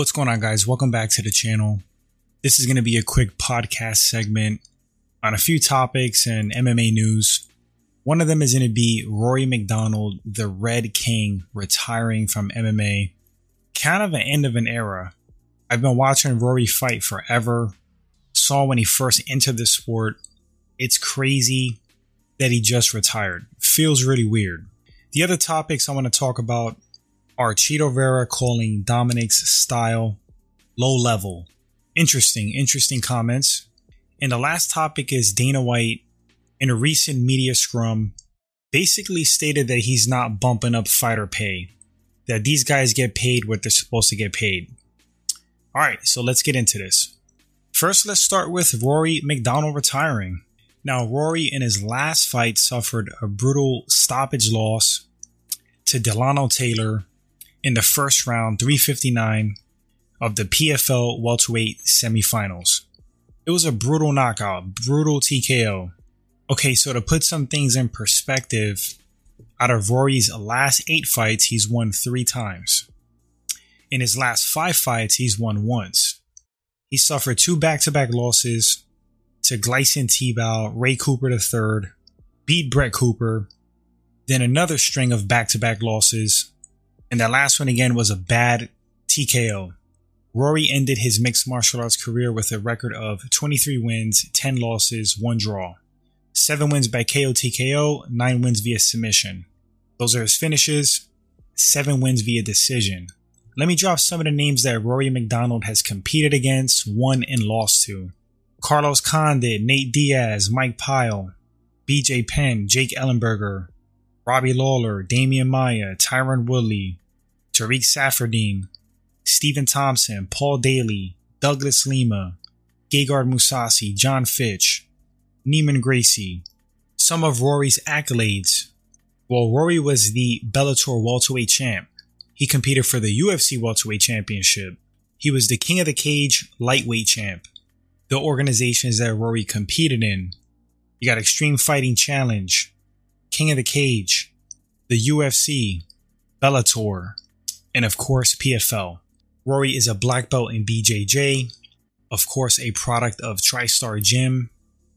What's going on, guys? Welcome back to the channel. This is going to be a quick podcast segment on a few topics and MMA news. One of them is going to be Rory MacDonald, the Red King, retiring from MMA. Kind of an end of an era. I've been watching Rory fight forever. Saw when he first entered the sport. It's crazy that he just retired. Feels really weird. The other topics I want to talk about are Chito Vera calling Dominick's style low level. Interesting, interesting comments. And the last topic is Dana White in a recent media scrum basically stated that he's not bumping up fighter pay, that these guys get paid what they're supposed to get paid. All right, so let's get into this. First, let's start with Rory MacDonald retiring. Now, Rory in his last fight suffered a brutal stoppage loss to Dilano Taylor in the first round, 359 of the PFL welterweight semifinals. It was a brutal knockout, brutal TKO. Okay, so to put some things in perspective, out of Rory's last eight fights, he's won three times. In his last five fights, he's won once. He suffered two back to back losses to Gleison Tibau, Ray Cooper III, beat Brett Cooper, then another string of back to back losses and that last one again was a bad TKO. Rory ended his mixed martial arts career with a record of 23 wins, 10 losses, 1 draw. 7 wins by KO TKO, 9 wins via submission. Those are his finishes. 7 wins via decision. Let me drop some of the names that Rory MacDonald has competed against, won, and lost to. Carlos Condit, Nate Diaz, Mike Pyle, BJ Penn, Jake Ellenberger, Robbie Lawler, Demian Maya, Tyron Woodley, Tarec Saffiedine, Stephen Thompson, Paul Daley, Douglas Lima, Gegard Mousasi, Jon Fitch, Neiman Gracie. Some of Rory's accolades. While Rory was the Bellator welterweight champ. He competed for the UFC welterweight championship. He was the King of the Cage lightweight champ. The organizations that Rory competed in. You got Extreme Fighting Challenge, King of the Cage, the UFC, Bellator, and of course PFL. Rory is a black belt in BJJ, of course a product of TriStar Gym,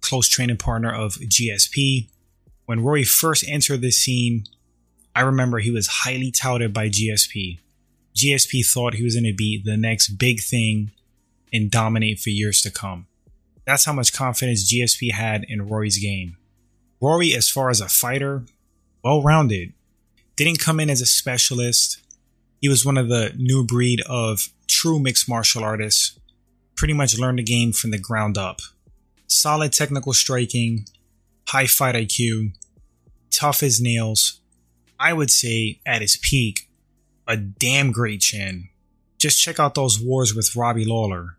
close training partner of GSP. When Rory first entered the scene, I remember he was highly touted by GSP. GSP thought he was going to be the next big thing and dominate for years to come. That's how much confidence GSP had in Rory's game. Rory, as far as a fighter, well rounded. Didn't come in as a specialist. He was one of the new breed of true mixed martial artists. Pretty much learned the game from the ground up. Solid technical striking, high fight IQ, tough as nails. I would say at his peak, a damn great chin. Just check out those wars with Robbie Lawler.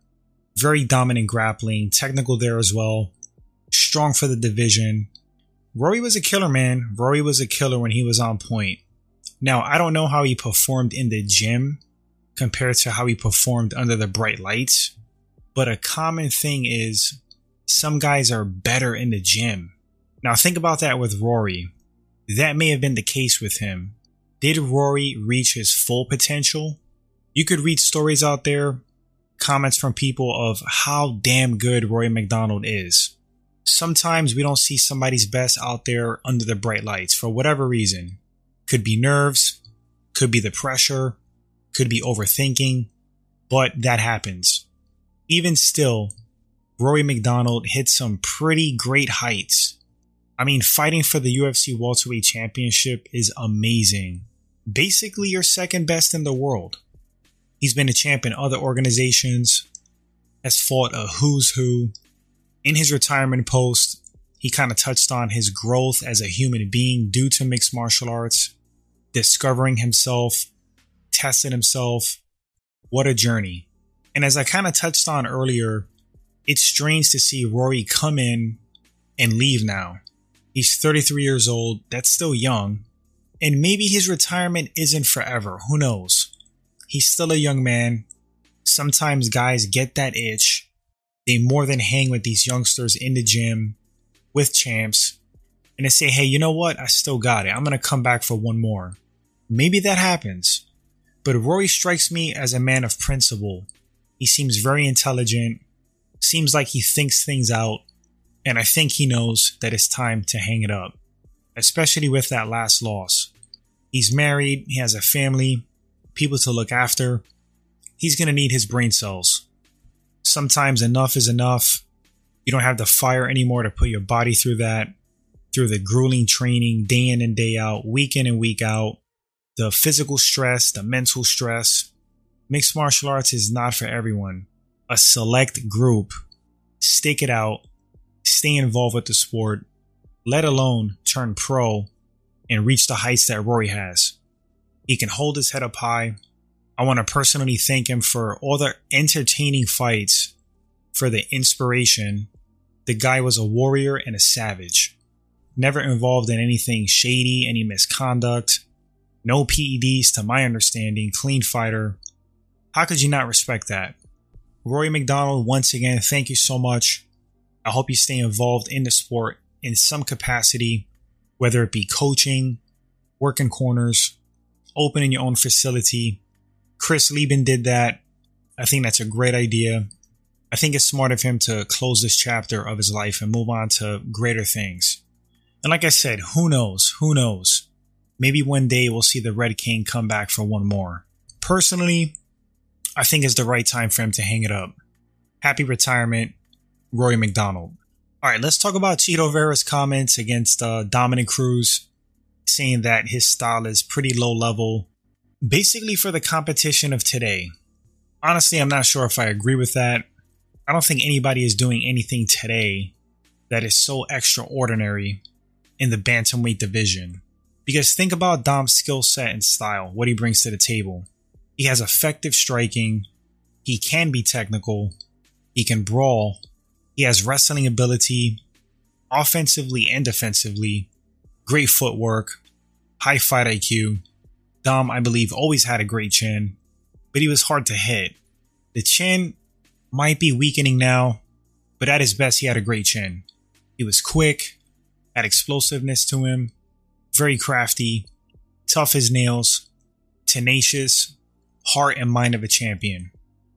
Very dominant grappling, technical there as well. Strong for the division. Rory was a killer, man. Rory was a killer when he was on point. Now, I don't know how he performed in the gym compared to how he performed under the bright lights, but a common thing is some guys are better in the gym. Now, think about that with Rory. That may have been the case with him. Did Rory reach his full potential? You could read stories out there, comments from people of how damn good Rory MacDonald is. Sometimes we don't see somebody's best out there under the bright lights for whatever reason. Could be nerves, could be the pressure, could be overthinking, but that happens. Even still, Rory MacDonald hit some pretty great heights. I mean, fighting for the UFC Welterweight Championship is amazing. Basically, you're second best in the world. He's been a champ in other organizations, has fought a who's who. In his retirement post, he kind of touched on his growth as a human being due to mixed martial arts discovering himself, testing himself. What a journey. And as I kind of touched on earlier, it's strange to see Rory come in and leave now. He's 33 years old. That's still young. And maybe his retirement isn't forever. Who knows? He's still a young man. Sometimes guys get that itch. They more than hang with these youngsters in the gym with champs and they say, hey, you know what? I still got it. I'm going to come back for one more. Maybe that happens. But Rory strikes me as a man of principle. He seems very intelligent, seems like he thinks things out, and I think he knows that it's time to hang it up, especially with that last loss. He's married, he has a family, people to look after. He's going to need his brain cells. Sometimes enough is enough. You don't have the fire anymore to put your body through that, through the grueling training day in and day out, week in and week out, the physical stress, the mental stress. Mixed martial arts is not for everyone. A select group stick it out, stay involved with the sport, let alone turn pro and reach the heights that Rory has. He can hold his head up high. I want to personally thank him for all the entertaining fights, for the inspiration. The guy was a warrior and a savage. Never involved in anything shady, any misconduct. No PEDs to my understanding, clean fighter. How could you not respect that? Rory MacDonald, once again, thank you so much. I hope you stay involved in the sport in some capacity, whether it be coaching, working corners, opening your own facility. Chris Leben did that. I think that's a great idea. I think it's smart of him to close this chapter of his life and move on to greater things. And like I said, who knows? Who knows? Maybe one day we'll see the Red King come back for one more. Personally, I think it's the right time for him to hang it up. Happy retirement, Rory MacDonald. All right, let's talk about Chito Vera's comments against uh, Dominick Cruz, saying that his style is pretty low level, basically for the competition of today. Honestly, I'm not sure if I agree with that. I don't think anybody is doing anything today that is so extraordinary in the bantamweight division. Because think about Dom's skill set and style, what he brings to the table. He has effective striking, he can be technical, he can brawl, he has wrestling ability, offensively and defensively, great footwork, high fight IQ. Dom, I believe, always had a great chin, but he was hard to hit. The chin might be weakening now, but at his best, he had a great chin. He was quick, had explosiveness to him, very crafty, tough as nails, tenacious, heart and mind of a champion.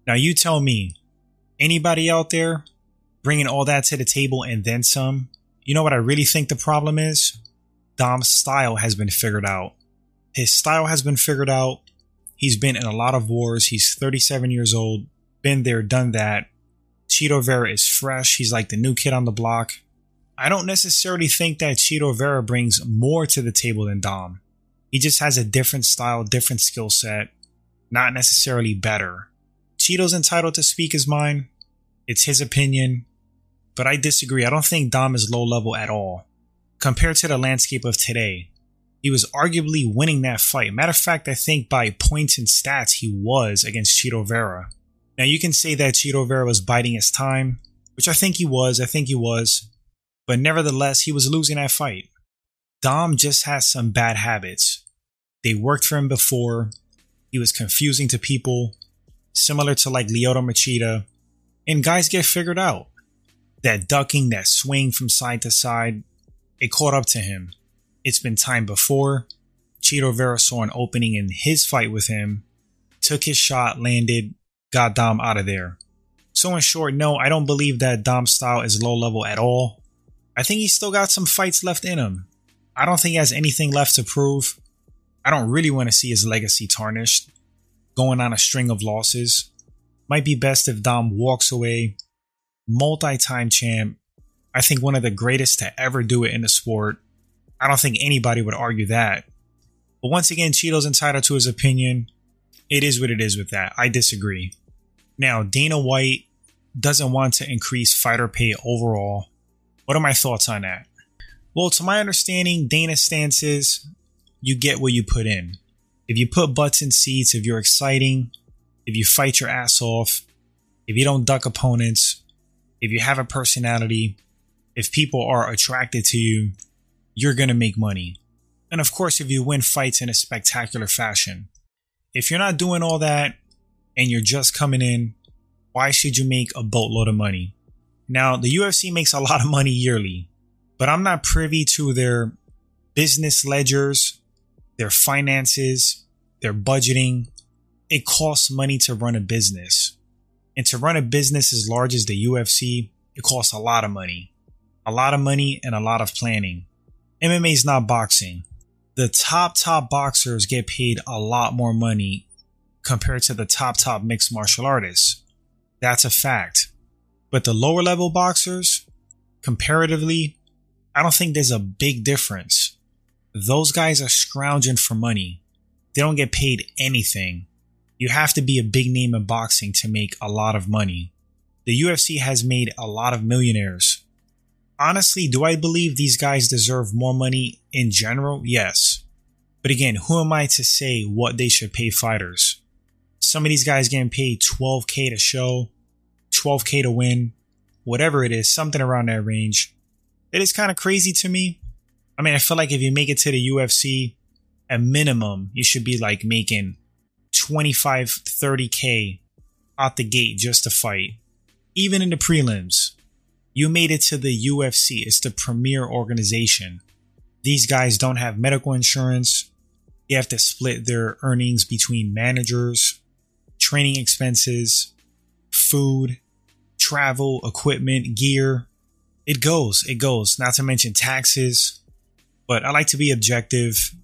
Now you tell me, anybody out there bringing all that to the table and then some, you know what I really think the problem is? Dom's style has been figured out. His style has been figured out. He's been in a lot of wars. He's 37 years old, been there, done that. Chito Vera is fresh. He's like the new kid on the block. I don't necessarily think that Chito Vera brings more to the table than Dom. He just has a different style, different skill set, not necessarily better. Chito's entitled to speak his mind. It's his opinion. But I disagree. I don't think Dom is low level at all. Compared to the landscape of today, he was arguably winning that fight. Matter of fact, I think by points and stats, he was against Chito Vera. Now, you can say that Chito Vera was biding his time, which I think he was. I think he was. But nevertheless, he was losing that fight. Dom just has some bad habits. They worked for him before. He was confusing to people, similar to like Lyoto Machida. And guys get figured out. That ducking, that swing from side to side, it caught up to him. It's been time before. Chito Vera saw an opening in his fight with him, took his shot, landed, got Dom out of there. So, in short, no, I don't believe that Dom's style is low level at all. I think he's still got some fights left in him. I don't think he has anything left to prove. I don't really want to see his legacy tarnished, going on a string of losses. Might be best if Dom walks away, multi time champ. I think one of the greatest to ever do it in the sport. I don't think anybody would argue that. But once again, Chito's entitled to his opinion. It is what it is with that. I disagree. Now, Dana White doesn't want to increase fighter pay overall. What are my thoughts on that? Well, to my understanding, Dana's stance is you get what you put in. If you put butts in seats, if you're exciting, if you fight your ass off, if you don't duck opponents, if you have a personality, if people are attracted to you, you're going to make money. And of course, if you win fights in a spectacular fashion. If you're not doing all that and you're just coming in, why should you make a boatload of money? Now, the UFC makes a lot of money yearly, but I'm not privy to their business ledgers, their finances, their budgeting. it costs money to run a business. And to run a business as large as the UFC, it costs a lot of money. A lot of money and a lot of planning. MMA is not boxing. The top, top boxers get paid a lot more money compared to the top, top mixed martial artists. That's a fact. But the lower level boxers, comparatively, I don't think there's a big difference. Those guys are scrounging for money. They don't get paid anything. You have to be a big name in boxing to make a lot of money. The UFC has made a lot of millionaires. Honestly, do I believe these guys deserve more money in general? Yes. But again, who am I to say what they should pay fighters? Some of these guys getting paid 12k to show, 12k to win, whatever it is, something around that range. It is kind of crazy to me. I mean, I feel like if you make it to the UFC, a minimum, you should be like making 25, 30k out the gate just to fight. Even in the prelims, you made it to the UFC. It's the premier organization. These guys don't have medical insurance. They have to split their earnings between managers, training expenses, food, travel, equipment, gear. It goes, it goes, not to mention taxes. But I like to be objective.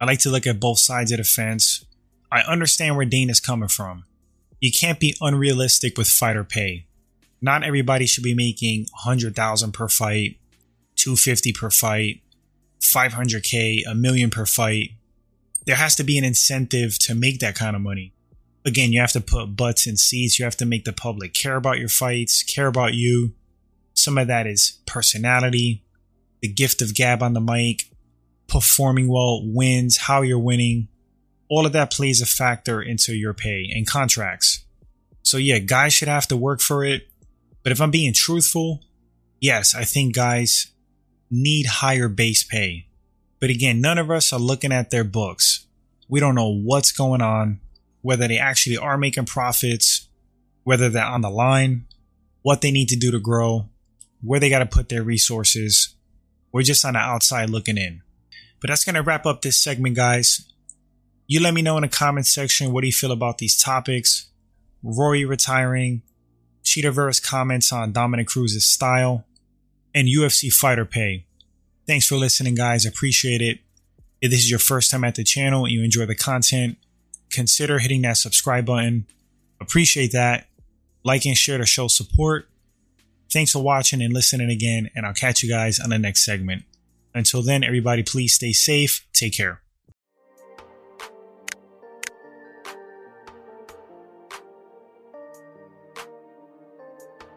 I like to look at both sides of the fence. I understand where Dana's coming from. You can't be unrealistic with fighter pay. Not everybody should be making 100,000 per fight, 250 per fight, 500k, a million per fight. There has to be an incentive to make that kind of money. Again, you have to put butts in seats. You have to make the public care about your fights, care about you. Some of that is personality, the gift of gab on the mic, performing well, wins, how you're winning. All of that plays a factor into your pay and contracts. So yeah, guys should have to work for it. But if I'm being truthful, yes, I think guys need higher base pay. But again, none of us are looking at their books. We don't know what's going on, whether they actually are making profits, whether they're on the line, what they need to do to grow, where they got to put their resources. We're just on the outside looking in. But that's going to wrap up this segment, guys. You let me know in the comment section what do you feel about these topics. Rory retiring, Chito Vera's comments on Dominick Cruz's style, and UFC fighter pay. Thanks for listening, guys. Appreciate it. If this is your first time at the channel and you enjoy the content, consider hitting that subscribe button. Appreciate that. Like and share to show support. Thanks for watching and listening again, and I'll catch you guys on the next segment. Until then, everybody, please stay safe. Take care.